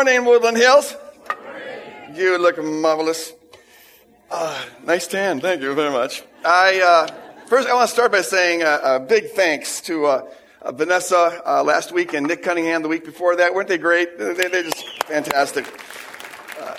morning, Woodland Hills. You look marvelous. Uh, nice tan. Thank you very much. I uh, first I want to start by saying a, a big thanks to uh, uh Vanessa uh, last week and Nick Cunningham the week before that. Weren't they great? They, are just fantastic. Uh,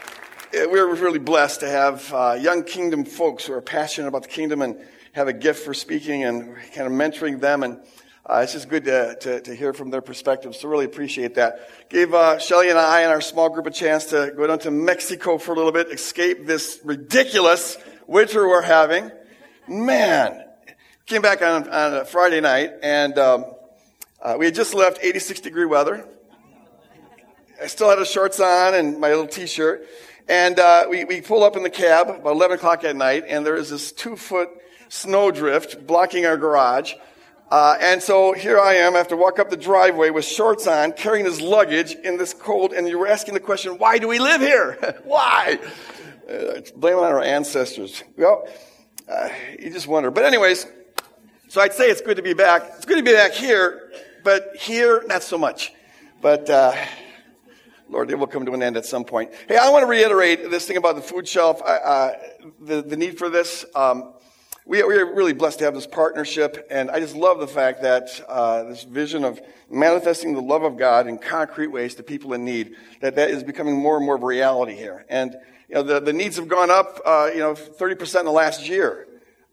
we're really blessed to have young kingdom folks who are passionate about the kingdom and have a gift for speaking and kind of mentoring them and uh, it's just good to, to, to, hear from their perspectives. So really appreciate that. Gave uh, Shelly and I and our small group a chance to go down to Mexico for a little bit, escape this ridiculous winter we're having. Man, came back on, on a Friday night and um, uh, we had just left 86 degree weather. I still had a shorts on and my little t-shirt. And uh, we, we pull up in the cab about 11 o'clock at night and there is this two foot snowdrift blocking our garage. Uh, and so here I am, I have to walk up the driveway with shorts on, carrying his luggage in this cold, and you're asking the question, why do we live here? why? Uh, blame it on our ancestors. Well, uh, you just wonder. But anyways, so I'd say it's good to be back. It's good to be back here, but here, not so much. But, uh, Lord, it will come to an end at some point. Hey, I want to reiterate this thing about the food shelf, uh, the, the need for this. Um, we, we are really blessed to have this partnership, and I just love the fact that uh, this vision of manifesting the love of God in concrete ways to people in need, that that is becoming more and more of a reality here. And you know, the, the needs have gone up, uh, you know, 30% in the last year.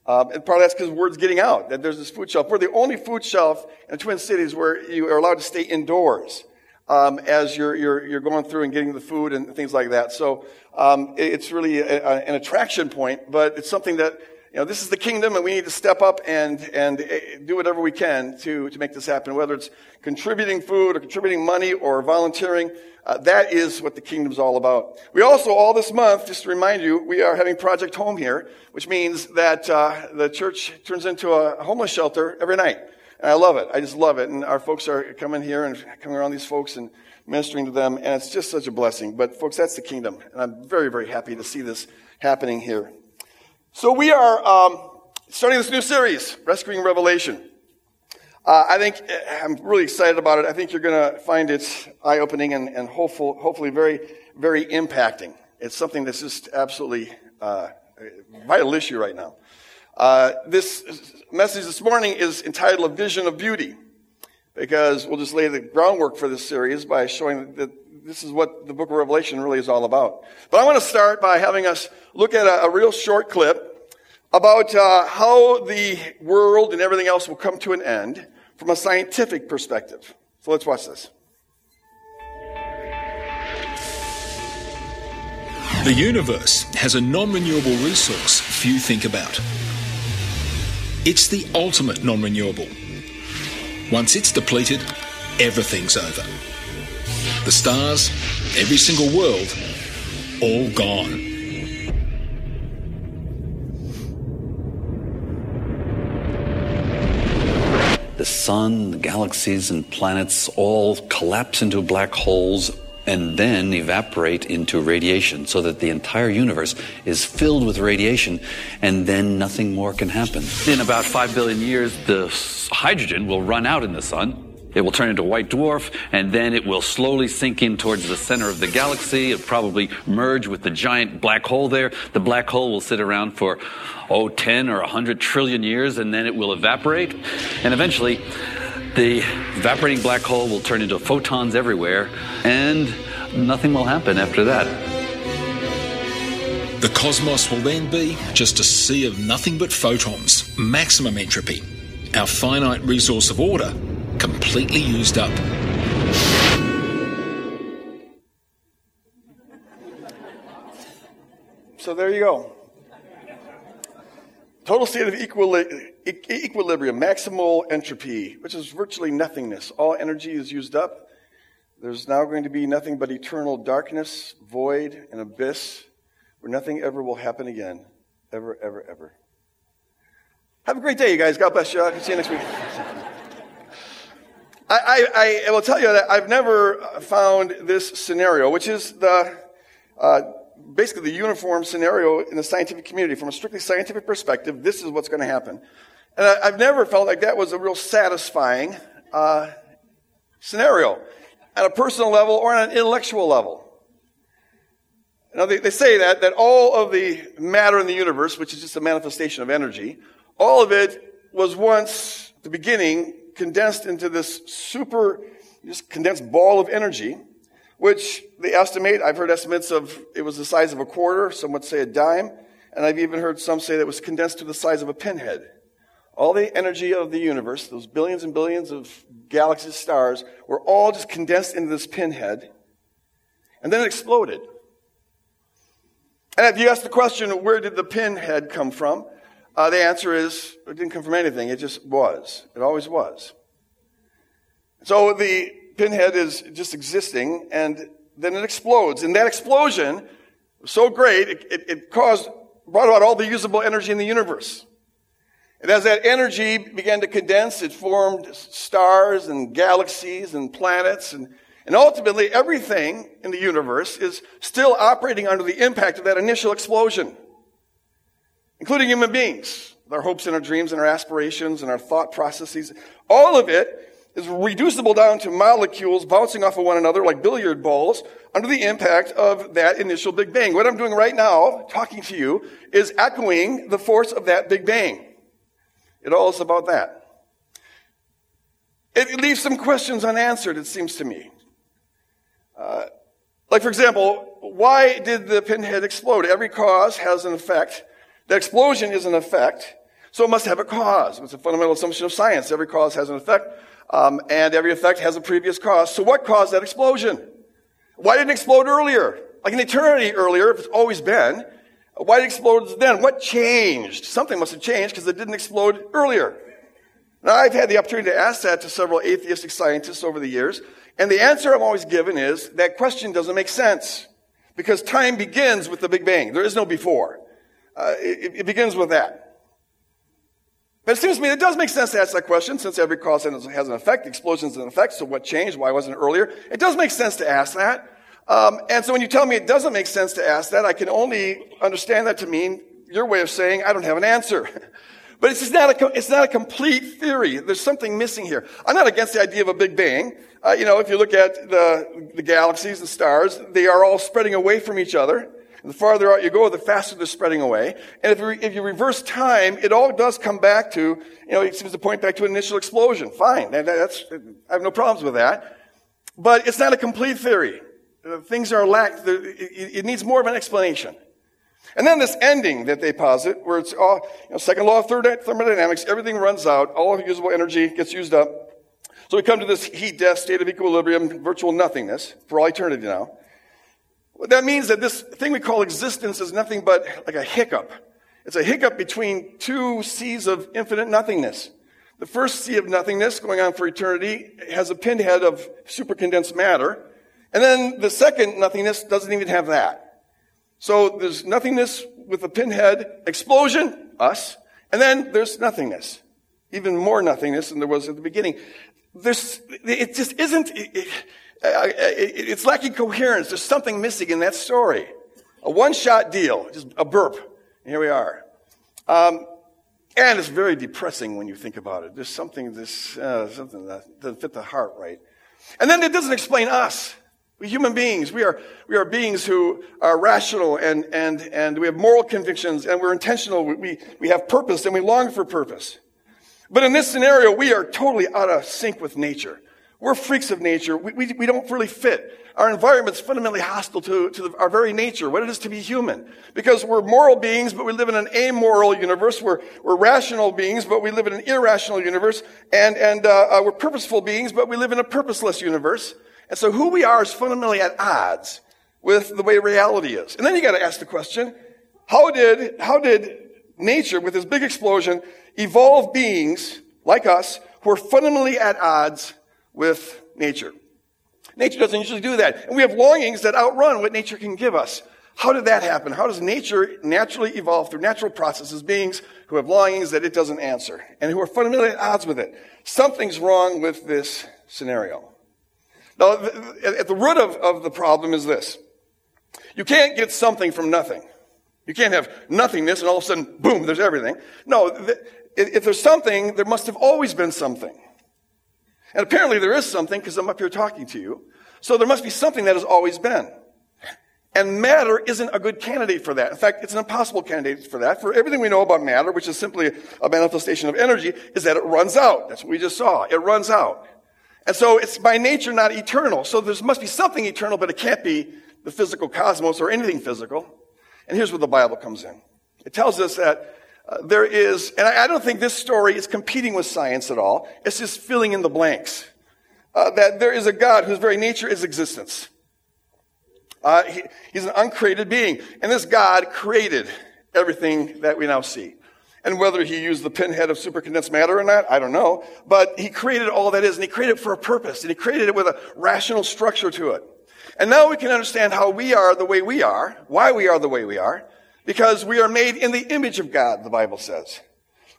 Um, and part of that's because word's getting out that there's this food shelf. We're the only food shelf in the Twin Cities where you are allowed to stay indoors um, as you're, you're, you're going through and getting the food and things like that. So um, it's really a, a, an attraction point, but it's something that know, this is the kingdom and we need to step up and, and eh, do whatever we can to, to make this happen, whether it's contributing food or contributing money or volunteering. Uh, that is what the kingdom's all about. We also, all this month, just to remind you, we are having Project Home here, which means that uh, the church turns into a homeless shelter every night. And I love it. I just love it. And our folks are coming here and coming around these folks and ministering to them. And it's just such a blessing. But folks, that's the kingdom. And I'm very, very happy to see this happening here. So we are um, starting this new series, Rescuing Revelation. Uh, I think eh, I'm really excited about it. I think you're going to find it eye-opening and, and hopeful, hopefully very, very impacting. It's something that's just absolutely uh, vital issue right now. Uh, this message this morning is entitled "A Vision of Beauty," because we'll just lay the groundwork for this series by showing that this is what the Book of Revelation really is all about. But I want to start by having us look at a, a real short clip about uh, how the world and everything else will come to an end from a scientific perspective. So let's watch this. The universe has a non renewable resource few think about. It's the ultimate non renewable. Once it's depleted, everything's over. The stars, every single world, all gone. the sun, the galaxies, and planets all collapse into black holes and then evaporate into radiation so that the entire universe is filled with radiation and then nothing more can happen. In about 5 billion years, the hydrogen will run out in the sun it will turn into a white dwarf, and then it will slowly sink in towards the center of the galaxy. It'll probably merge with the giant black hole there. The black hole will sit around for, oh, 10 or 100 trillion years, and then it will evaporate. And eventually, the evaporating black hole will turn into photons everywhere, and nothing will happen after that. The cosmos will then be just a sea of nothing but photons, maximum entropy. Our finite resource of order completely used up. So there you go. Total state of equili- equilibrium, maximal entropy, which is virtually nothingness. All energy is used up. There's now going to be nothing but eternal darkness, void, and abyss, where nothing ever will happen again. Ever, ever, ever. Have a great day, you guys. God bless you. I'll see you next week. I, I, I, will tell you that I've never found this scenario, which is the uh, basically the uniform scenario in the scientific community. From a strictly scientific perspective, this is what's going to happen. And I, have never felt like that was a real satisfying uh, scenario at a personal level or on an intellectual level. Now, they, they say that, that all of the matter in the universe, which is just a manifestation of energy, all of it was once, at the beginning, condensed into this super, just condensed ball of energy, which they estimate, I've heard estimates of it was the size of a quarter, some would say a dime, and I've even heard some say that it was condensed to the size of a pinhead. All the energy of the universe, those billions and billions of galaxies, stars, were all just condensed into this pinhead, and then it exploded. And if you ask the question, where did the pinhead come from? Uh, the answer is, it didn't come from anything. It just was. It always was. So the pinhead is just existing, and then it explodes. And that explosion was so great, it, it, it caused, brought about all the usable energy in the universe. And as that energy began to condense, it formed stars and galaxies and planets and and ultimately, everything in the universe is still operating under the impact of that initial explosion, including human beings, our hopes and our dreams and our aspirations and our thought processes. All of it is reducible down to molecules bouncing off of one another like billiard balls under the impact of that initial Big Bang. What I'm doing right now, talking to you, is echoing the force of that Big Bang. It all is about that. It leaves some questions unanswered, it seems to me. Uh, like, for example, why did the pinhead explode? Every cause has an effect. The explosion is an effect, so it must have a cause. It's a fundamental assumption of science. Every cause has an effect, um, and every effect has a previous cause. So what caused that explosion? Why didn't it explode earlier? Like an eternity earlier, if it's always been. Why did it explode then? What changed? Something must have changed because it didn't explode earlier. Now, I've had the opportunity to ask that to several atheistic scientists over the years, and the answer I'm always given is that question doesn't make sense because time begins with the Big Bang. There is no before. Uh, it, it, begins with that. But it seems to me it does make sense to ask that question since every cause has an effect. Explosion is an effect, so what changed? Why wasn't it earlier? It does make sense to ask that. Um, and so when you tell me it doesn't make sense to ask that, I can only understand that to mean your way of saying I don't have an answer. But it's not a, it's not a complete theory. There's something missing here. I'm not against the idea of a Big Bang. Uh, you know, if you look at the, the galaxies, the stars, they are all spreading away from each other. The farther out you go, the faster they're spreading away. And if you, if you reverse time, it all does come back to, you know, it seems to point back to an initial explosion. Fine. That's, I have no problems with that. But it's not a complete theory. Uh, things are lack, it, it needs more of an explanation. And then this ending that they posit, where it's all, you know, second law of thermodynamics, everything runs out, all of usable energy gets used up. So we come to this heat death state of equilibrium, virtual nothingness for all eternity now. That means that this thing we call existence is nothing but like a hiccup. It's a hiccup between two seas of infinite nothingness. The first sea of nothingness going on for eternity has a pinhead of supercondensed matter. And then the second nothingness doesn't even have that. So there's nothingness with a pinhead, explosion, us, and then there's nothingness. Even more nothingness than there was at the beginning. There's, it just isn't, it, it, it's lacking coherence. There's something missing in that story. A one-shot deal, just a burp. Here we are. Um, and it's very depressing when you think about it. There's something, this, uh, something that doesn't fit the heart right. And then it doesn't explain us. We human beings, we are, we are beings who are rational and, and, and we have moral convictions and we're intentional. We, we have purpose and we long for purpose. But in this scenario, we are totally out of sync with nature. We're freaks of nature. We, we, we don't really fit. Our environment's fundamentally hostile to, to the, our very nature, what it is to be human. Because we're moral beings, but we live in an amoral universe. We're, we're rational beings, but we live in an irrational universe. And, and uh, uh, we're purposeful beings, but we live in a purposeless universe. And so who we are is fundamentally at odds with the way reality is. And then you got to ask the question, how did, how did nature, with this big explosion, evolve beings like us who are fundamentally at odds with nature? Nature doesn't usually do that. And we have longings that outrun what nature can give us. How did that happen? How does nature naturally evolve through natural processes, beings who have longings that it doesn't answer and who are fundamentally at odds with it? Something's wrong with this scenario. Now, at the root of, of the problem is this. You can't get something from nothing. You can't have nothingness and all of a sudden, boom, there's everything. No, if there's something, there must have always been something. And apparently there is something because I'm up here talking to you. So there must be something that has always been. And matter isn't a good candidate for that. In fact, it's an impossible candidate for that. For everything we know about matter, which is simply a manifestation of energy, is that it runs out. That's what we just saw. It runs out. And so it's by nature not eternal. So there must be something eternal, but it can't be the physical cosmos or anything physical. And here's where the Bible comes in. It tells us that there is, and I, I, don't think this story is competing with science at all. It's just filling in the blanks. Uh, that there is a God whose very nature is existence. Uh, he, he's an uncreated being. And this God created everything that we now see. And whether he used the pinhead of supercondensed matter or not, I don't know. But he created all that is, and he created it for a purpose, and he created it with a rational structure to it. And now we can understand how we are the way we are, why we are the way we are, because we are made in the image of God, the Bible says.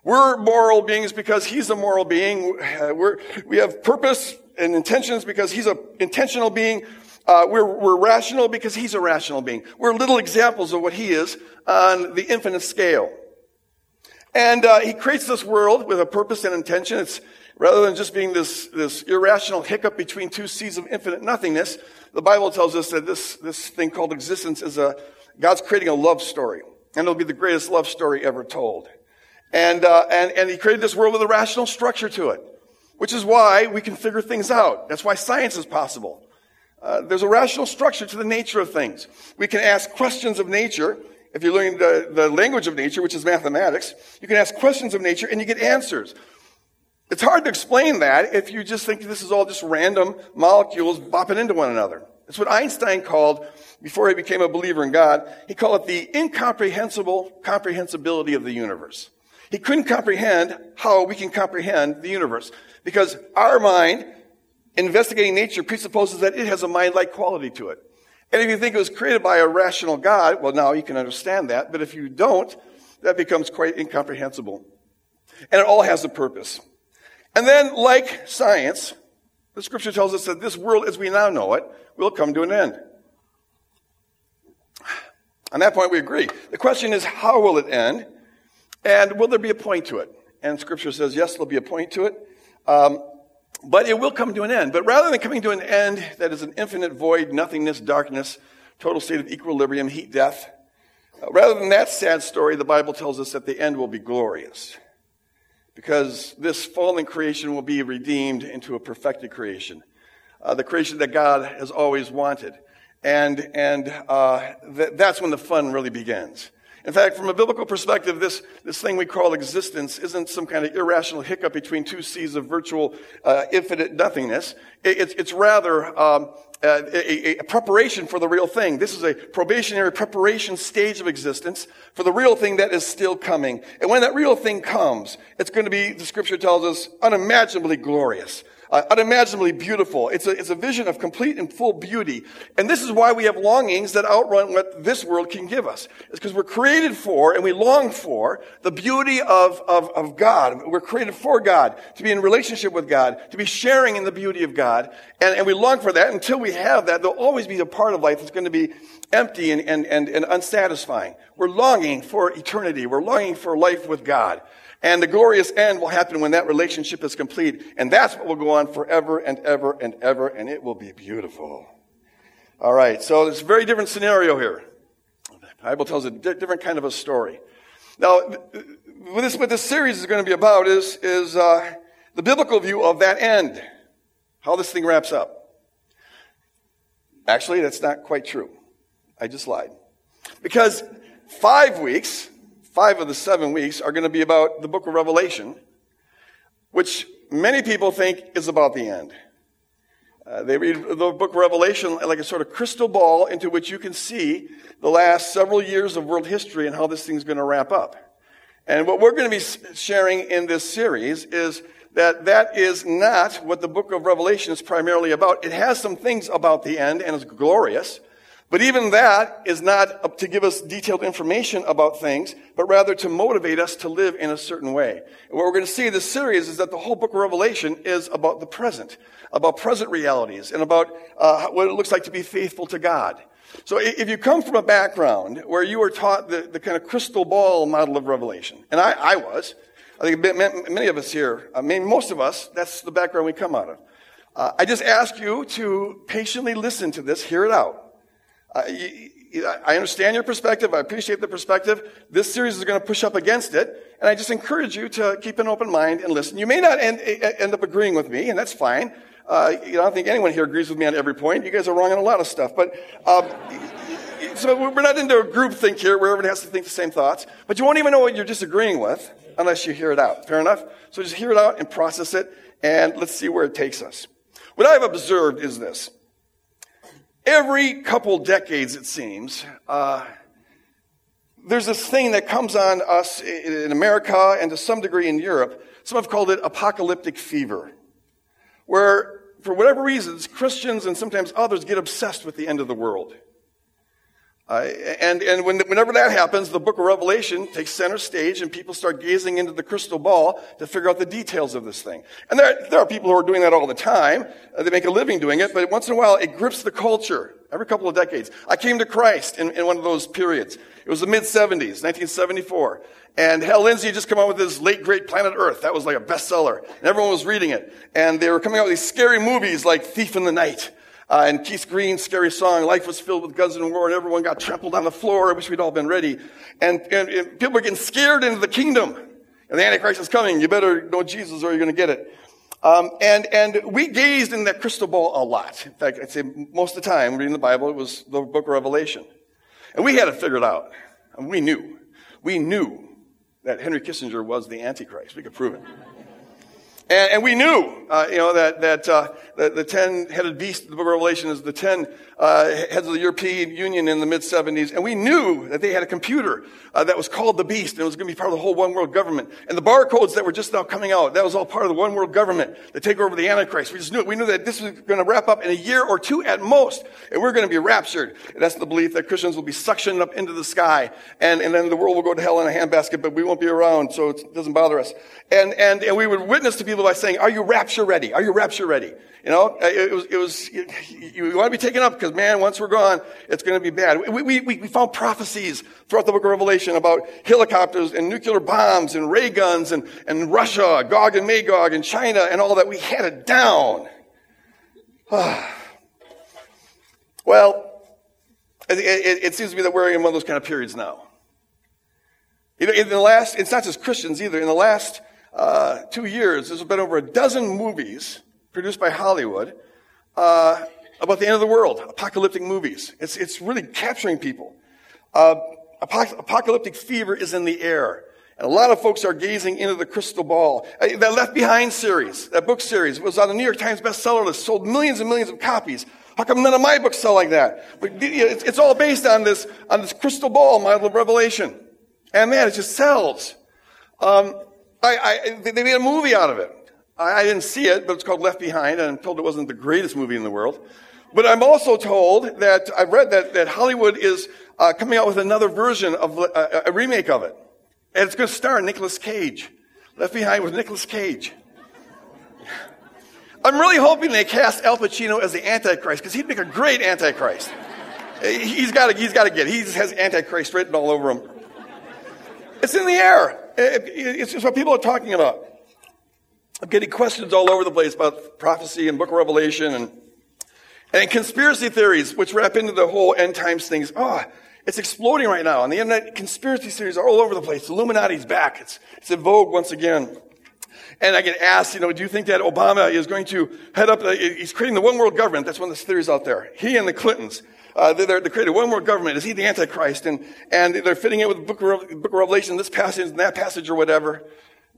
We're moral beings because he's a moral being. We're, we have purpose and intentions because he's an intentional being. Uh, we're, we're rational because he's a rational being. We're little examples of what he is on the infinite scale. And uh, he creates this world with a purpose and intention. It's rather than just being this, this irrational hiccup between two seas of infinite nothingness. The Bible tells us that this, this thing called existence is a God's creating a love story, and it'll be the greatest love story ever told. And uh, and and He created this world with a rational structure to it, which is why we can figure things out. That's why science is possible. Uh, there's a rational structure to the nature of things. We can ask questions of nature. If you're learning the, the language of nature, which is mathematics, you can ask questions of nature and you get answers. It's hard to explain that if you just think this is all just random molecules bopping into one another. It's what Einstein called, before he became a believer in God, he called it the incomprehensible comprehensibility of the universe. He couldn't comprehend how we can comprehend the universe because our mind investigating nature presupposes that it has a mind-like quality to it. And if you think it was created by a rational God, well, now you can understand that. But if you don't, that becomes quite incomprehensible. And it all has a purpose. And then, like science, the scripture tells us that this world as we now know it will come to an end. On that point, we agree. The question is, how will it end? And will there be a point to it? And scripture says, yes, there'll be a point to it. Um, but it will come to an end. But rather than coming to an end that is an infinite void, nothingness, darkness, total state of equilibrium, heat, death, uh, rather than that sad story, the Bible tells us that the end will be glorious. Because this fallen creation will be redeemed into a perfected creation. Uh, the creation that God has always wanted. And, and uh, th- that's when the fun really begins. In fact, from a biblical perspective, this, this thing we call existence isn't some kind of irrational hiccup between two seas of virtual uh, infinite nothingness. It, it's, it's rather um, a, a, preparation for the real thing. This is a probationary preparation stage of existence for the real thing that is still coming. And when that real thing comes, it's going to be, the scripture tells us, unimaginably glorious uh, unimaginably beautiful. It's a, it's a vision of complete and full beauty. And this is why we have longings that outrun what this world can give us. It's because we're created for and we long for the beauty of, of, of God. We're created for God, to be in relationship with God, to be sharing in the beauty of God. And, and we long for that. Until we have that, there'll always be a part of life that's going to be empty and, and, and, and unsatisfying. We're longing for eternity. We're longing for life with God. And the glorious end will happen when that relationship is complete. And that's what will go on forever and ever and ever, and it will be beautiful. All right, so it's a very different scenario here. The Bible tells a different kind of a story. Now, what this, what this series is going to be about is, is uh, the biblical view of that end, how this thing wraps up. Actually, that's not quite true. I just lied. Because five weeks five of the seven weeks are going to be about the book of Revelation, which many people think is about the end. Uh, they read the book of Revelation like a sort of crystal ball into which you can see the last several years of world history and how this thing's going to wrap up. And what we're going to be sharing in this series is that that is not what the book of Revelation is primarily about. It has some things about the end and is glorious, but even that is not to give us detailed information about things, but rather to motivate us to live in a certain way. And what we're going to see in this series is that the whole book of Revelation is about the present, about present realities, and about uh, what it looks like to be faithful to God. So if you come from a background where you were taught the, the kind of crystal ball model of Revelation, and I, I was, I think many of us here, I mean, most of us, that's the background we come out of. Uh, I just ask you to patiently listen to this, hear it out. I understand your perspective. I appreciate the perspective. This series is going to push up against it. And I just encourage you to keep an open mind and listen. You may not end, end up agreeing with me, and that's fine. Uh, I don't think anyone here agrees with me on every point. You guys are wrong on a lot of stuff. But um, so we're not into a group think here where everyone has to think the same thoughts. But you won't even know what you're disagreeing with unless you hear it out. Fair enough? So just hear it out and process it, and let's see where it takes us. What I've observed is this. Every couple decades, it seems, uh, there's this thing that comes on us in America and to some degree in Europe. Some have called it apocalyptic fever, where, for whatever reasons, Christians and sometimes others get obsessed with the end of the world. Uh, and and when, whenever that happens, the book of Revelation takes center stage and people start gazing into the crystal ball to figure out the details of this thing. And there, there are people who are doing that all the time. Uh, they make a living doing it, but once in a while it grips the culture every couple of decades. I came to Christ in, in one of those periods. It was the mid 70s, 1974. And Hal Lindsey had just come out with his late great Planet Earth. That was like a bestseller. And everyone was reading it. And they were coming out with these scary movies like Thief in the Night uh, and Keith Green's scary song, Life was filled with guns and war, and everyone got trampled on the floor. I wish we'd all been ready. And, and, and people were getting scared into the kingdom. And the Antichrist is coming. You better know Jesus or you're going to get it. Um, and, and we gazed in that crystal ball a lot. In fact, I'd say most of the time reading the Bible, it was the book of Revelation. And we had it figured out. And we knew. We knew that Henry Kissinger was the Antichrist. We could prove it. And, and we knew, uh, you know, that, that uh, the, the ten-headed beast of the book of Revelation is the ten uh, heads of the European Union in the mid-70s. And we knew that they had a computer uh, that was called the beast, and it was going to be part of the whole one world government. And the barcodes that were just now coming out, that was all part of the one world government to take over the Antichrist. We just knew it. We knew that this was going to wrap up in a year or two at most, and we're going to be raptured. And that's the belief that Christians will be suctioned up into the sky, and, and then the world will go to hell in a handbasket, but we won't be around, so it doesn't bother us. And, and, and we would witness to people by saying, are you rapture ready? Are you rapture ready? You know, it was, it was you, you want to be taken up because man, once we're gone, it's going to be bad. We, we, we, found prophecies throughout the book of Revelation about helicopters and nuclear bombs and ray guns and, and Russia, Gog and Magog and China and all that. We had it down. well, it, it, it seems to me that we're in one of those kind of periods now. In the last, it's not just Christians either. In the last uh, two years, there's been over a dozen movies produced by Hollywood uh, about the end of the world, apocalyptic movies. It's, it's really capturing people. Uh, apocalyptic fever is in the air. And a lot of folks are gazing into the crystal ball. Uh, that Left Behind series, that book series, was on the New York Times bestseller list, sold millions and millions of copies. How come none of my books sell like that? But it's, all based on this, on this crystal ball model of revelation. And man, it just sells. Um, I, I, they made a movie out of it. I, didn't see it, but it's called Left Behind, and I'm told it wasn't the greatest movie in the world. But I'm also told that I've read that, that Hollywood is uh, coming out with another version of uh, a remake of it. And it's going to star Nicolas Cage. Left Behind with Nicolas Cage. I'm really hoping they cast Al Pacino as the Antichrist because he'd make a great Antichrist. He's got to, he's got to get. He has Antichrist written all over him. It's in the air. It's just what people are talking about. I'm getting questions all over the place about prophecy and book of Revelation and, and conspiracy theories, which wrap into the whole end times things. Oh, it's exploding right now. On the internet, conspiracy theories are all over the place. Illuminati's back. It's, it's in vogue once again. And I get asked, you know, do you think that Obama is going to head up, he's creating the one world government. That's one of the theories out there. He and the Clintons. Uh, they're, they're creating one world government. Is he the Antichrist? And, and they're fitting it with the book of, book of Revelation, this passage and that passage or whatever.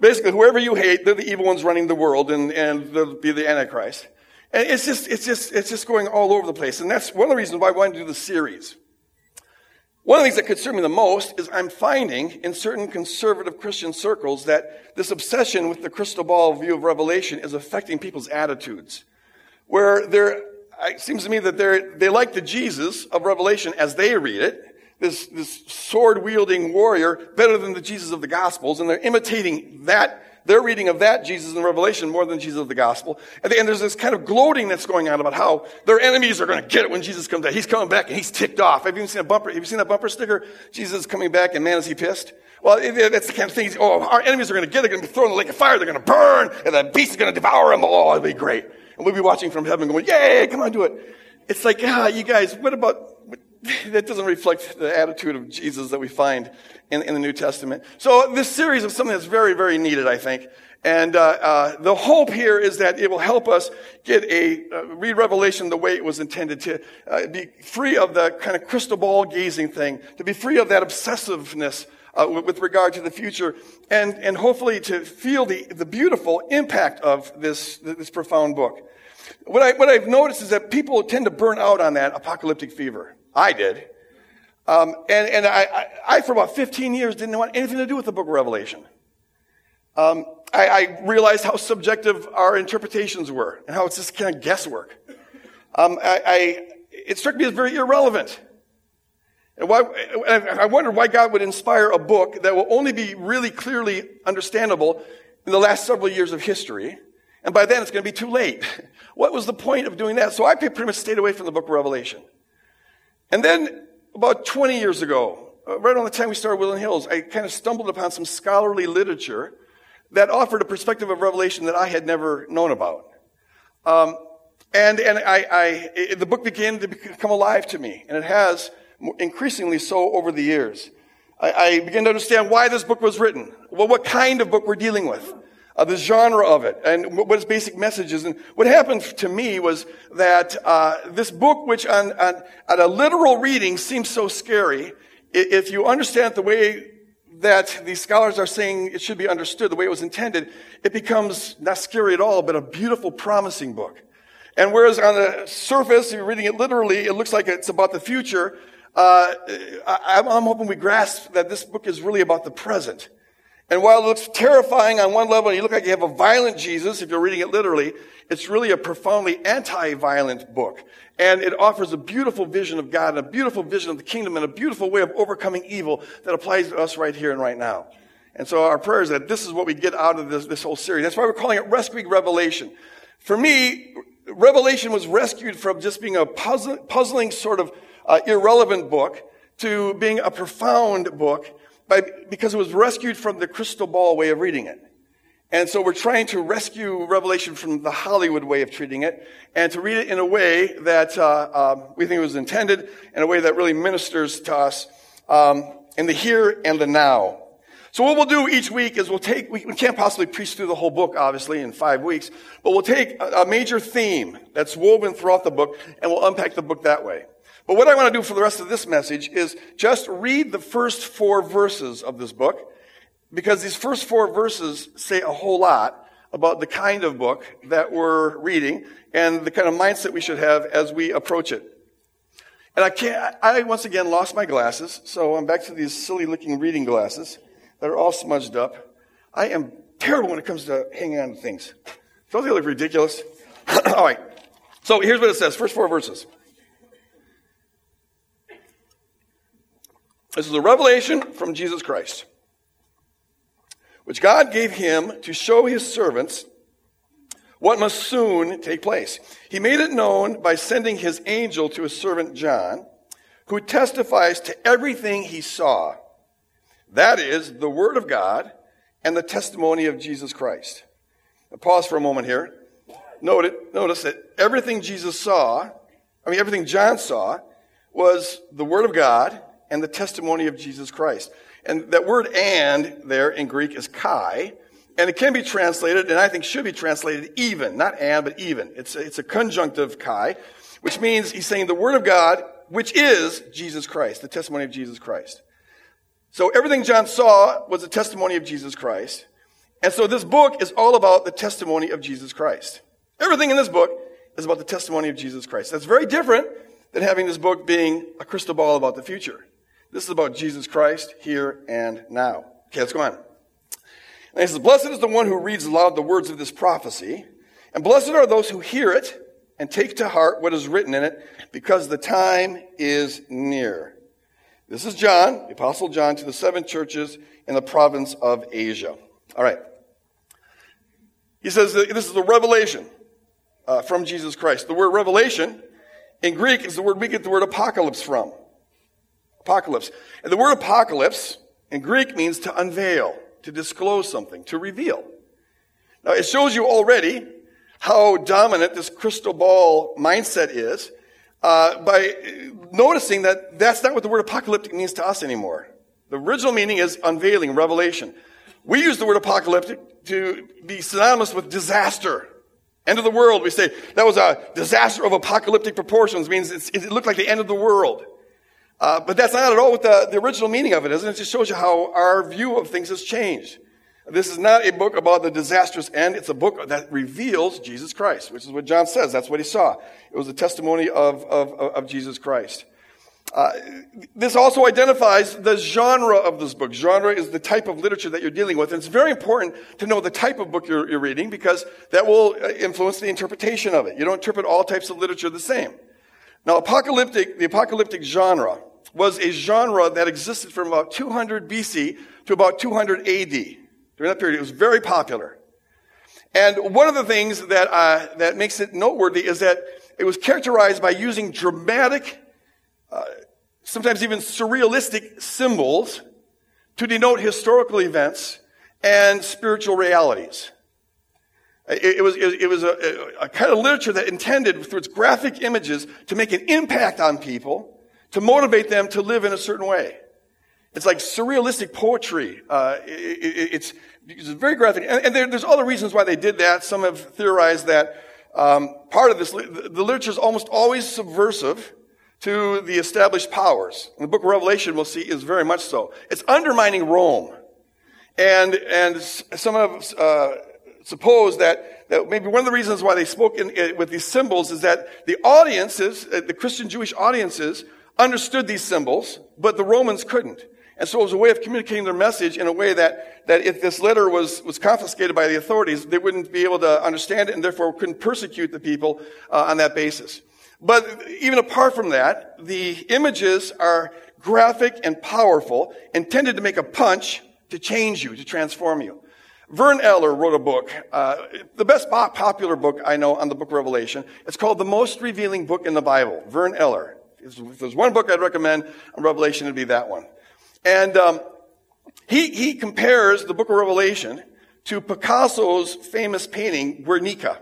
Basically, whoever you hate, they're the evil ones running the world, and, and they'll be the Antichrist. And it's just, it's just, it's just going all over the place. And that's one of the reasons why I wanted to do the series. One of the things that concerns me the most is I'm finding in certain conservative Christian circles that this obsession with the crystal ball view of Revelation is affecting people's attitudes. Where they're, it seems to me that they're, they like the Jesus of Revelation as they read it, this, this sword wielding warrior better than the Jesus of the Gospels, and they're imitating that, their reading of that Jesus in Revelation more than Jesus of the Gospel. And, and there's this kind of gloating that's going on about how their enemies are going to get it when Jesus comes back. He's coming back and he's ticked off. Have you seen a bumper? Have you seen that bumper sticker? Jesus is coming back and man, is he pissed? Well, that's the kind of thing. Oh, our enemies are going to get it. They're going to be thrown in the lake of fire. They're going to burn, and the beast is going to devour them. Oh, it'll be great. And we'll be watching from heaven, going, "Yay! Come on, do it." It's like, ah, you guys. What about that doesn't reflect the attitude of Jesus that we find in, in the New Testament. So this series is something that's very, very needed, I think. And uh, uh, the hope here is that it will help us get a uh, read Revelation the way it was intended to uh, be free of the kind of crystal ball gazing thing, to be free of that obsessiveness uh, with, with, regard to the future, and and hopefully to feel the the beautiful impact of this this profound book. What I what I've noticed is that people tend to burn out on that apocalyptic fever. I did. Um, and and I, I, I, for about 15 years, didn't want anything to do with the book of Revelation. Um, I, I, realized how subjective our interpretations were and how it's just kind of guesswork. Um, I, it struck me as very irrelevant. And why, I wondered why God would inspire a book that will only be really clearly understandable in the last several years of history. And by then it's going to be too late. What was the point of doing that? So I pretty much stayed away from the book of Revelation. And then about 20 years ago, uh, right around the time we started Woodland Hills, I kind of stumbled upon some scholarly literature that offered a perspective of Revelation that I had never known about. Um, and and I, I it, the book began to become alive to me, and it has increasingly so over the years. I, I began to understand why this book was written, well, what kind of book we're dealing with, uh, the genre of it, and what its basic message is. And what happened to me was that uh, this book, which on, on, on a literal reading seems so scary, if you understand the way that these scholars are saying it should be understood the way it was intended, it becomes not scary at all, but a beautiful, promising book. And whereas on the surface, if you're reading it literally, it looks like it's about the future, uh, I, am hoping we grasp that this book is really about the present. And while it looks terrifying on one level, and you look like you have a violent Jesus, if you're reading it literally, it's really a profoundly anti-violent book. And it offers a beautiful vision of God and a beautiful vision of the kingdom and a beautiful way of overcoming evil that applies to us right here and right now. And so our prayer is that this is what we get out of this, this whole series. That's why we're calling it Rescuing Revelation. For me, Revelation was rescued from just being a puzzle, puzzling sort of uh, irrelevant book to being a profound book by, because it was rescued from the crystal ball way of reading it. And so we're trying to rescue Revelation from the Hollywood way of treating it and to read it in a way that uh, um, we think it was intended, in a way that really ministers to us um, in the here and the now. So what we'll do each week is we'll take, we can't possibly preach through the whole book, obviously, in five weeks, but we'll take a major theme that's woven throughout the book and we'll unpack the book that way. But what I want to do for the rest of this message is just read the first four verses of this book because these first four verses say a whole lot about the kind of book that we're reading and the kind of mindset we should have as we approach it. And I can't, I once again lost my glasses, so I'm back to these silly looking reading glasses that are all smudged up. I am terrible when it comes to hanging on to things. Don't they look ridiculous? all right. So here's what it says. First four verses. This is a revelation from Jesus Christ which God gave him to show his servants what must soon take place. He made it known by sending his angel to his servant John, who testifies to everything he saw. That is the word of God and the testimony of Jesus Christ. Now pause for a moment here. Note it, notice that everything Jesus saw, I mean, everything John saw, was the word of God and the testimony of Jesus Christ. And that word and there in Greek is kai. And it can be translated, and I think should be translated even, not and, but even. It's a, it's a conjunctive kai, which means he's saying the word of God, which is Jesus Christ, the testimony of Jesus Christ. So everything John saw was a testimony of Jesus Christ. And so this book is all about the testimony of Jesus Christ. Everything in this book is about the testimony of Jesus Christ. That's very different than having this book being a crystal ball about the future. This is about Jesus Christ here and now. Okay, let's go on. And he says, Blessed is the one who reads aloud the words of this prophecy, and blessed are those who hear it and take to heart what is written in it, because the time is near. This is John, the Apostle John, to the seven churches in the province of Asia. All right. He says this is a revelation uh, from Jesus Christ. The word revelation in Greek is the word we get the word apocalypse from. Apocalypse. And the word apocalypse in Greek means to unveil, to disclose something, to reveal. Now, it shows you already how dominant this crystal ball mindset is. uh, by noticing that that's not what the word apocalyptic means to us anymore. The original meaning is unveiling, revelation. We use the word apocalyptic to be synonymous with disaster. End of the world. We say that was a disaster of apocalyptic proportions, means it looked like the end of the world. Uh, but that's not at all what the, the original meaning of it is, and it just shows you how our view of things has changed. This is not a book about the disastrous end. It's a book that reveals Jesus Christ, which is what John says. That's what he saw. It was a testimony of, of, of Jesus Christ. Uh, this also identifies the genre of this book. Genre is the type of literature that you're dealing with. And it's very important to know the type of book you're, you're reading because that will uh, influence the interpretation of it. You don't interpret all types of literature the same. Now, apocalyptic, the apocalyptic genre was a genre that existed from about 200 BC to about 200 AD. During that period, it was very popular. And one of the things that, uh, that makes it noteworthy is that it was characterized by using dramatic, uh, sometimes even surrealistic symbols to denote historical events and spiritual realities. It, it was, it, it was a, a, kind of literature that intended, through its graphic images, to make an impact on people to motivate them to live in a certain way. It's like surrealistic poetry. Uh, it, it, it's, it's, very graphic. And, and there, there's other reasons why they did that. Some have theorized that um, part of this, the literature is almost always subversive to the established powers. And the book of Revelation, we'll see, is very much so. It's undermining Rome. And, and some have uh, supposed that, that maybe one of the reasons why they spoke in, in, with these symbols is that the audiences, uh, the Christian Jewish audiences, understood these symbols, but the Romans couldn't. And so it was a way of communicating their message in a way that, that if this letter was, was confiscated by the authorities, they wouldn't be able to understand it and therefore couldn't persecute the people uh, on that basis. But even apart from that, the images are graphic and powerful, intended to make a punch to change you, to transform you. Vern Eller wrote a book, uh, the best popular book I know on the book of Revelation. It's called The Most Revealing Book in the Bible. Vern Eller. If there's one book I'd recommend on Revelation, it'd be that one. And um, he, he compares the book of Revelation to Picasso's famous painting, Guernica.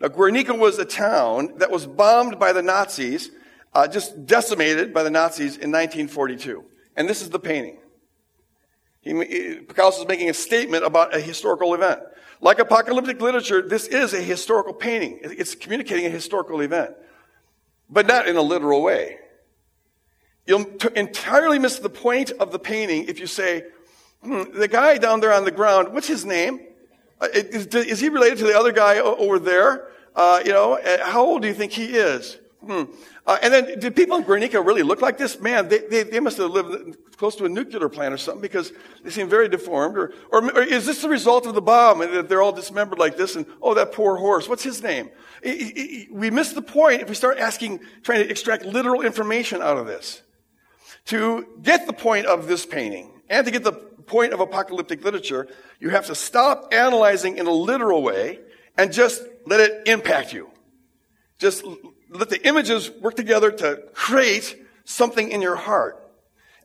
Now, Guernica was a town that was bombed by the Nazis, uh, just decimated by the Nazis in 1942. And this is the painting. He, Picasso is making a statement about a historical event. Like apocalyptic literature, this is a historical painting. It's communicating a historical event but not in a literal way. You'll t- entirely miss the point of the painting if you say, hmm, the guy down there on the ground, what's his name? Uh, is, is, he related to the other guy over there? Uh, you know, uh, how old do you think he is? Hmm. Uh, and then, did people in Guernica really look like this? Man, they, they, they, must have lived close to a nuclear plant or something because they seem very deformed. Or, or, or is this the result of the bomb and they're all dismembered like this? And, oh, that poor horse, what's his name? We miss the point if we start asking, trying to extract literal information out of this. To get the point of this painting and to get the point of apocalyptic literature, you have to stop analyzing in a literal way and just let it impact you. Just let the images work together to create something in your heart.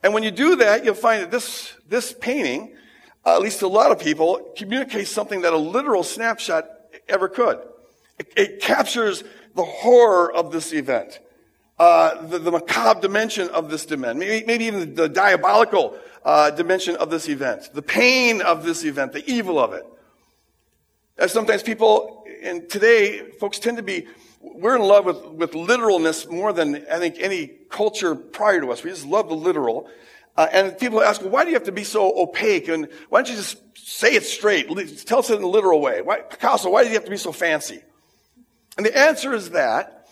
And when you do that, you'll find that this, this painting, uh, at least to a lot of people, communicates something that a literal snapshot ever could. It, it captures the horror of this event, uh, the, the, macabre dimension of this event, maybe, maybe even the diabolical uh, dimension of this event, the pain of this event, the evil of it. As sometimes people, and today, folks tend to be, we're in love with, with literalness more than I think any culture prior to us. We just love the literal. Uh, and people ask, why do you have to be so opaque? And why don't you just say it straight? Tell us it in a literal way. Why, Picasso, why do you have to be so fancy? And the answer is that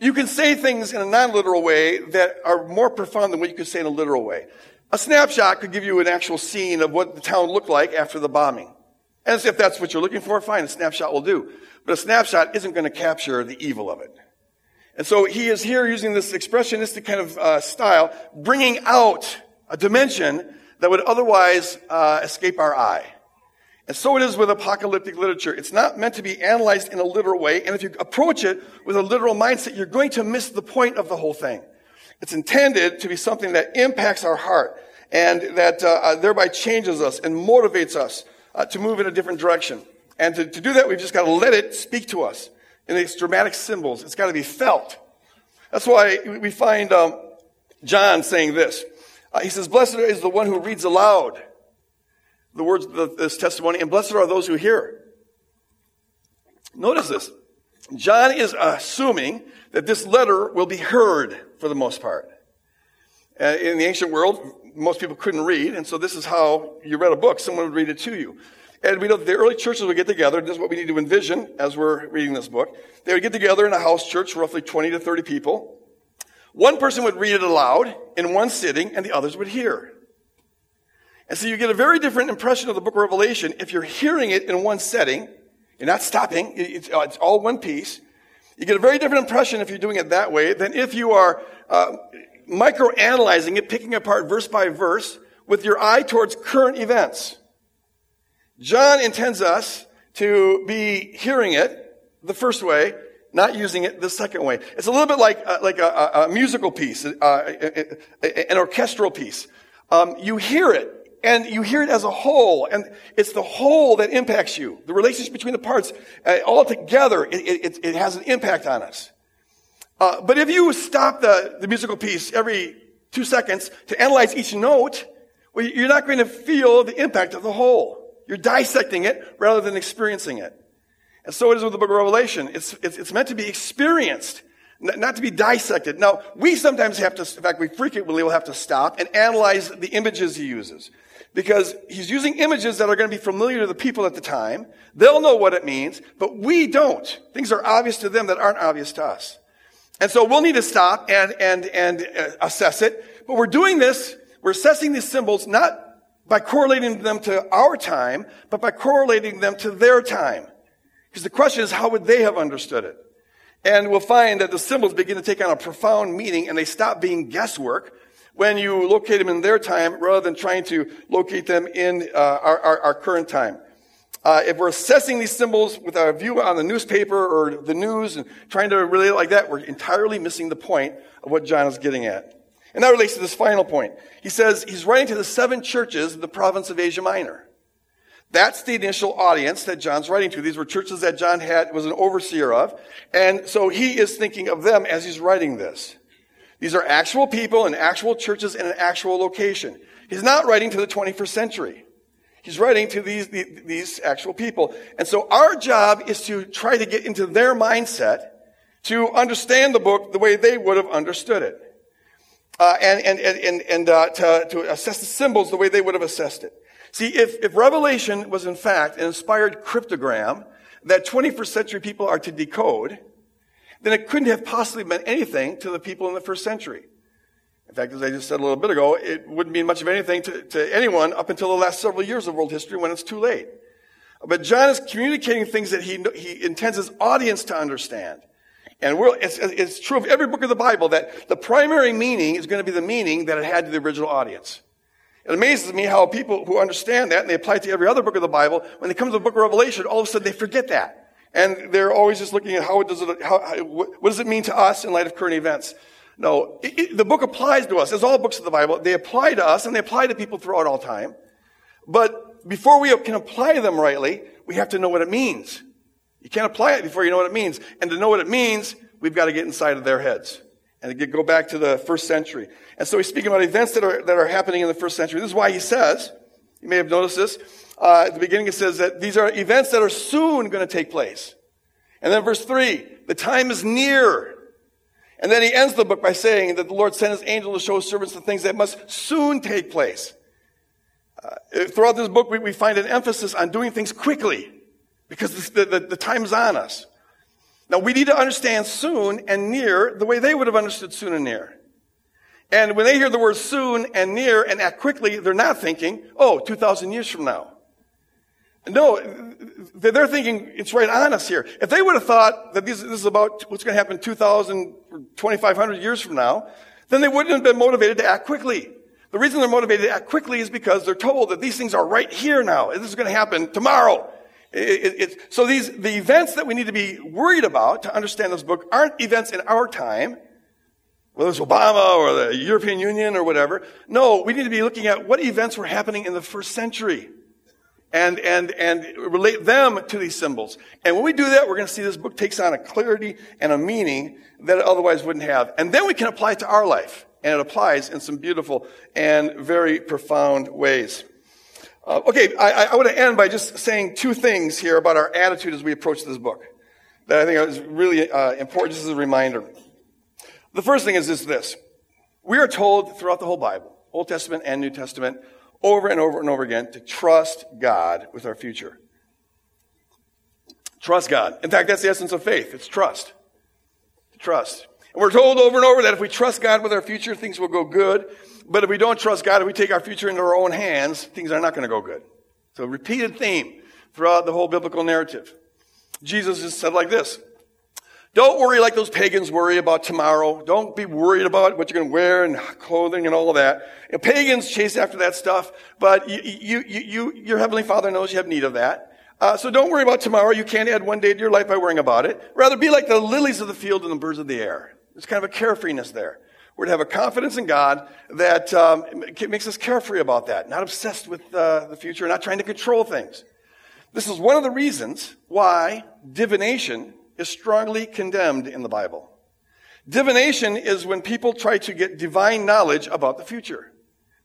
you can say things in a non-literal way that are more profound than what you could say in a literal way. A snapshot could give you an actual scene of what the town looked like after the bombing. And if that's what you're looking for, fine, a snapshot will do. But a snapshot isn't going to capture the evil of it. And so he is here using this expressionistic kind of uh, style, bringing out a dimension that would otherwise uh, escape our eye. And so it is with apocalyptic literature. It's not meant to be analyzed in a literal way. And if you approach it with a literal mindset, you're going to miss the point of the whole thing. It's intended to be something that impacts our heart and that uh, uh, thereby changes us and motivates us uh, to move in a different direction. And to, to do that, we've just got to let it speak to us in these dramatic symbols. It's got to be felt. That's why we find um, John saying this. Uh, he says, Blessed is the one who reads aloud the words of this testimony, and blessed are those who hear. Notice this. John is assuming that this letter will be heard for the most part. Uh, in the ancient world, most people couldn't read, and so this is how you read a book. Someone would read it to you. And we know the early churches would get together. This is what we need to envision as we're reading this book. They would get together in a house church, roughly 20 to 30 people. One person would read it aloud in one sitting, and the others would hear. And so you get a very different impression of the book of Revelation if you're hearing it in one setting. You're not stopping. It's, uh, it's all one piece. You get a very different impression if you're doing it that way than if you are uh, microanalyzing it, picking apart verse by verse with your eye towards current events. John intends us to be hearing it the first way, not using it the second way. It's a little bit like, uh, like a, a, musical piece, uh, an orchestral piece. Um, you hear it, and you hear it as a whole, and it's the whole that impacts you. The relationship between the parts, uh, all together, it, it, it, has an impact on us. Uh, but if you stop the, the musical piece every two seconds to analyze each note, well, you're not going to feel the impact of the whole. You're dissecting it rather than experiencing it. And so it is with the book of Revelation. It's, it's, it's meant to be experienced, not to be dissected. Now, we sometimes have to, in fact, we frequently will have to stop and analyze the images he uses. Because he's using images that are going to be familiar to the people at the time. They'll know what it means, but we don't. Things are obvious to them that aren't obvious to us. And so we'll need to stop and, and, and uh, assess it. But we're doing this, we're assessing these symbols not by correlating them to our time, but by correlating them to their time. Because the question is, how would they have understood it? And we'll find that the symbols begin to take on a profound meaning and they stop being guesswork when you locate them in their time rather than trying to locate them in uh, our, our, our, current time. Uh, if we're assessing these symbols with our view on the newspaper or the news and trying to relate it like that, we're entirely missing the point of what John is getting at. And that relates to this final point. He says he's writing to the seven churches in the province of Asia Minor. That's the initial audience that John's writing to. These were churches that John had, was an overseer of. And so he is thinking of them as he's writing this. These are actual people and actual churches in an actual location. He's not writing to the 21st century. He's writing to these, these actual people. And so our job is to try to get into their mindset to understand the book the way they would have understood it uh, and, and, and, and uh, to, to assess the symbols the way they would have assessed it. See, if, if Revelation was in fact an inspired cryptogram that 21st century people are to decode, then it couldn't have possibly meant anything to the people in the first century. In fact, as I just said a little bit ago, it wouldn't mean much of anything to, to anyone up until the last several years of world history when it's too late. But John is communicating things that he, he intends his audience to understand. And it's, it's true of every book of the Bible that the primary meaning is going to be the meaning that it had to the original audience. It amazes me how people who understand that and they apply it to every other book of the Bible, when they come to the book of Revelation, all of a sudden they forget that. And they're always just looking at how does it, how, what does it mean to us in light of current events? No, it, it, the book applies to us. As all books of the Bible, they apply to us and they apply to people throughout all time. But before we can apply them rightly, we have to know what it means. You can't apply it before you know what it means. And to know what it means, we've got to get inside of their heads and go back to the first century. And so he's speaking about events that are, that are happening in the first century. This is why he says, you may have noticed this, uh, at the beginning it says that these are events that are soon going to take place. And then verse three, the time is near. And then he ends the book by saying that the Lord sent his angel to show his servants the things that must soon take place. Uh, throughout this book, we, we, find an emphasis on doing things quickly because the, the, the time's on us. Now we need to understand soon and near the way they would have understood soon and near. And when they hear the word soon and near and act quickly, they're not thinking, oh, 2,000 years from now. No, they're thinking it's right on us here. If they would have thought that this, is about what's going to happen 2,000 or 2,500 years from now, then they wouldn't have been motivated to act quickly. The reason they're motivated to act quickly is because they're told that these things are right here now. This is going to happen tomorrow. It, it, so these, the events that we need to be worried about to understand this book aren't events in our time, whether it's Obama or the European Union or whatever. No, we need to be looking at what events were happening in the first century. And, and, and relate them to these symbols. And when we do that, we're going to see this book takes on a clarity and a meaning that it otherwise wouldn't have. And then we can apply it to our life. And it applies in some beautiful and very profound ways. Uh, okay, I, I want to end by just saying two things here about our attitude as we approach this book that I think is really uh, important just as a reminder. The first thing is this, this. We are told throughout the whole Bible, Old Testament and New Testament, over and over and over again to trust God with our future. Trust God. In fact, that's the essence of faith. It's trust. Trust. And we're told over and over that if we trust God with our future, things will go good. But if we don't trust God, if we take our future into our own hands, things are not going to go good. So repeated theme throughout the whole biblical narrative. Jesus has said like this. Don't worry like those pagans worry about tomorrow. Don't be worried about what you're going to wear and clothing and all of that. Pagans chase after that stuff, but you, you, you, your heavenly Father knows you have need of that. Uh, so don't worry about tomorrow. You can't add one day to your life by worrying about it. Rather, be like the lilies of the field and the birds of the air. There's kind of a carefreeness there. We're to have a confidence in God that um, makes us carefree about that, not obsessed with uh, the future, not trying to control things. This is one of the reasons why divination is strongly condemned in the Bible. Divination is when people try to get divine knowledge about the future.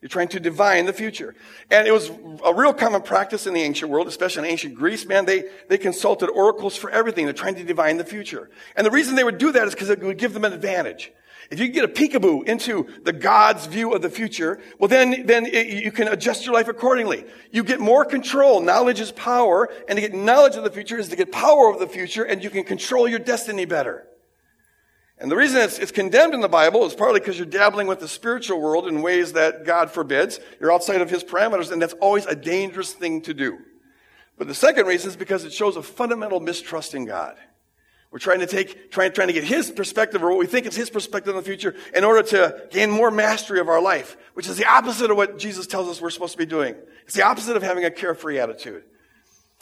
You're trying to divine the future. And it was a real common practice in the ancient world, especially in ancient Greece, man. They, they consulted oracles for everything. They're trying to divine the future. And the reason they would do that is because it would give them an advantage. If you get a peekaboo into the God's view of the future, well then, then it, you can adjust your life accordingly. You get more control. Knowledge is power, and to get knowledge of the future is to get power over the future, and you can control your destiny better. And the reason it's, it's condemned in the Bible is partly because you're dabbling with the spiritual world in ways that God forbids. You're outside of His parameters, and that's always a dangerous thing to do. But the second reason is because it shows a fundamental mistrust in God. We're trying to take, trying, trying to get his perspective or what we think is his perspective on the future in order to gain more mastery of our life, which is the opposite of what Jesus tells us we're supposed to be doing. It's the opposite of having a carefree attitude.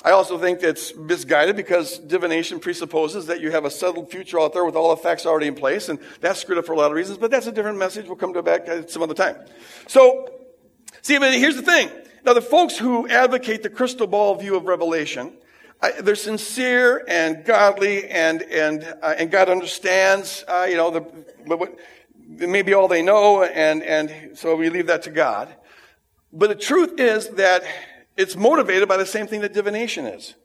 I also think that's misguided because divination presupposes that you have a settled future out there with all the facts already in place, and that's screwed up for a lot of reasons, but that's a different message. We'll come to that some other time. So, see, but here's the thing. Now, the folks who advocate the crystal ball view of Revelation I, they're sincere and godly, and and uh, and God understands. Uh, you know, the but what, maybe all they know, and and so we leave that to God. But the truth is that it's motivated by the same thing that divination is.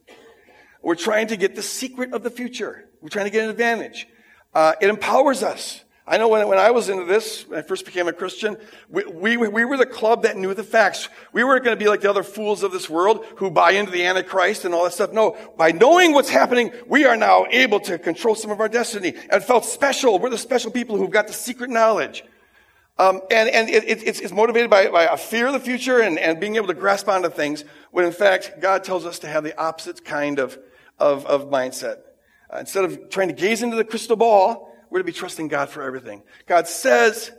We're trying to get the secret of the future. We're trying to get an advantage. Uh, it empowers us. I know when, when I was into this, when I first became a Christian, we, we, we were the club that knew the facts. We weren't going to be like the other fools of this world who buy into the Antichrist and all that stuff. No, by knowing what's happening, we are now able to control some of our destiny and felt special. We're the special people who've got the secret knowledge. Um, and and it, it, it's, it's, motivated by, by, a fear of the future and, and being able to grasp onto things, when in fact, God tells us to have the opposite kind of, of, of mindset. Uh, instead of trying to gaze into the crystal ball, we're to be trusting God for everything. God says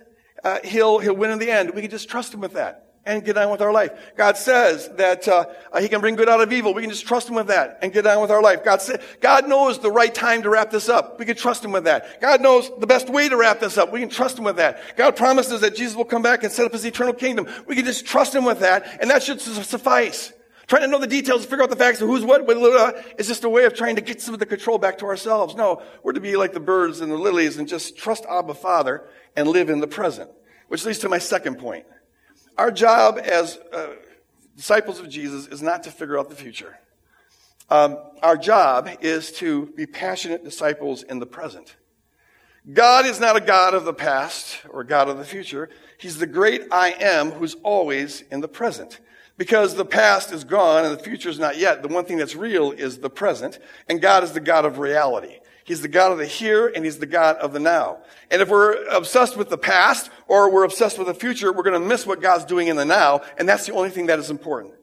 uh, he'll, he'll win in the end. We can just trust Him with that and get on with our life. God says that uh, uh, He can bring good out of evil. We can just trust Him with that and get on with our life. God said, God knows the right time to wrap this up. We can trust Him with that. God knows the best way to wrap this up. We can trust Him with that. God promises that Jesus will come back and set up His eternal kingdom. We can just trust Him with that, and that should suffice. Trying to know the details, figure out the facts of who's what, blah, blah, blah, is just a way of trying to get some of the control back to ourselves. No, we're to be like the birds and the lilies and just trust Abba Father and live in the present. Which leads to my second point. Our job as uh, disciples of Jesus is not to figure out the future. Um, our job is to be passionate disciples in the present. God is not a God of the past or God of the future. He's the great I am who's always in the present. Because the past is gone and the future is not yet. The one thing that's real is the present. And God is the God of reality. He's the God of the here and He's the God of the now. And if we're obsessed with the past or we're obsessed with the future, we're going to miss what God's doing in the now. And that's the only thing that is important.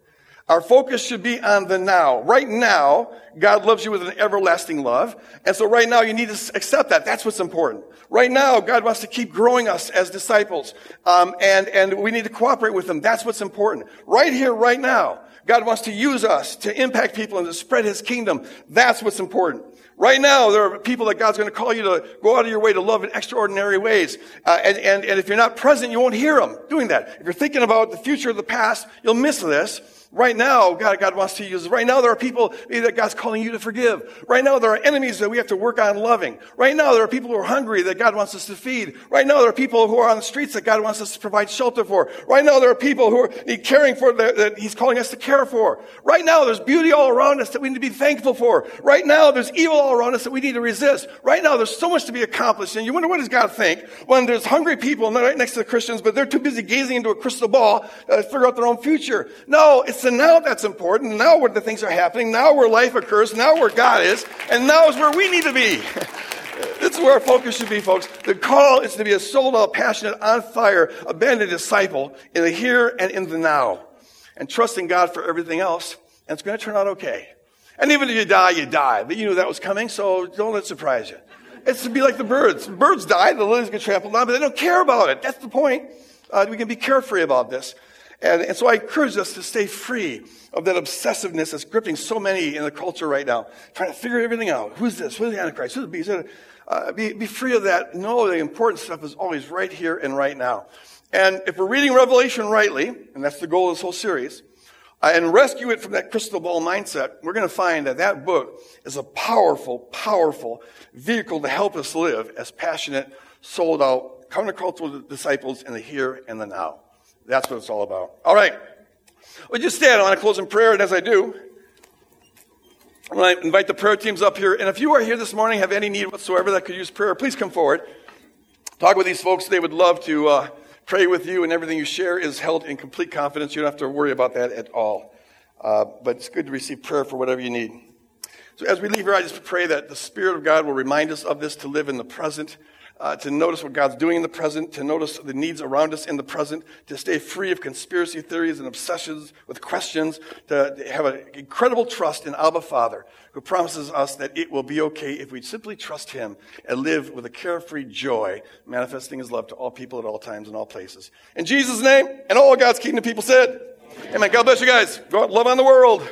Our focus should be on the now. Right now, God loves you with an everlasting love. And so right now, you need to accept that. That's what's important. Right now, God wants to keep growing us as disciples. Um, and, and we need to cooperate with Him. That's what's important. Right here, right now, God wants to use us to impact people and to spread His kingdom. That's what's important. Right now, there are people that God's going to call you to go out of your way to love in extraordinary ways. Uh, and, and, and if you're not present, you won't hear them doing that. If you're thinking about the future or the past, you'll miss this. Right now, God, God wants to use. Right now, there are people that God's calling you to forgive. Right now, there are enemies that we have to work on loving. Right now, there are people who are hungry that God wants us to feed. Right now, there are people who are on the streets that God wants us to provide shelter for. Right now, there are people who are caring for that, that He's calling us to care for. Right now, there's beauty all around us that we need to be thankful for. Right now, there's evil all around us that we need to resist. Right now, there's so much to be accomplished. And you wonder, what does God think when there's hungry people right next to the Christians, but they're too busy gazing into a crystal ball uh, to figure out their own future? No, it's the now that's important. Now where the things are happening. Now where life occurs. Now where God is. And now is where we need to be. this is where our focus should be, folks. The call is to be a sold out, passionate, on fire, abandoned disciple in the here and in the now. And trusting God for everything else. And it's going to turn out okay. And even if you die, you die. But you knew that was coming, so don't let it surprise you. It's to be like the birds. Birds die, the lilies get trampled on, but they don't care about it. That's the point. Uh, we can be carefree about this. And, and so I encourage us to stay free of that obsessiveness that's gripping so many in the culture right now, trying to figure everything out. Who's this? Who's the Antichrist? Who's the beast? Uh, be, be free of that. Know the important stuff is always right here and right now. And if we're reading Revelation rightly, and that's the goal of this whole series, uh, and rescue it from that crystal ball mindset, we're going to find that that book is a powerful, powerful vehicle to help us live as passionate, sold out, countercultural disciples in the here and the now. That's what it's all about. All right. Would you stand. I want to close in prayer, and as I do, I'm going to invite the prayer teams up here. And if you are here this morning, have any need whatsoever that could use prayer, please come forward. Talk with these folks. They would love to uh, pray with you, and everything you share is held in complete confidence. You don't have to worry about that at all. Uh, but it's good to receive prayer for whatever you need. So as we leave here, I just pray that the Spirit of God will remind us of this to live in the present uh, to notice what God's doing in the present, to notice the needs around us in the present, to stay free of conspiracy theories and obsessions with questions, to, have an incredible trust in Abba Father, who promises us that it will be okay if we simply trust Him and live with a carefree joy, manifesting His love to all people at all times and all places. In Jesus' name, and all God's kingdom people said, Amen. God bless you guys. Go out, love on the world.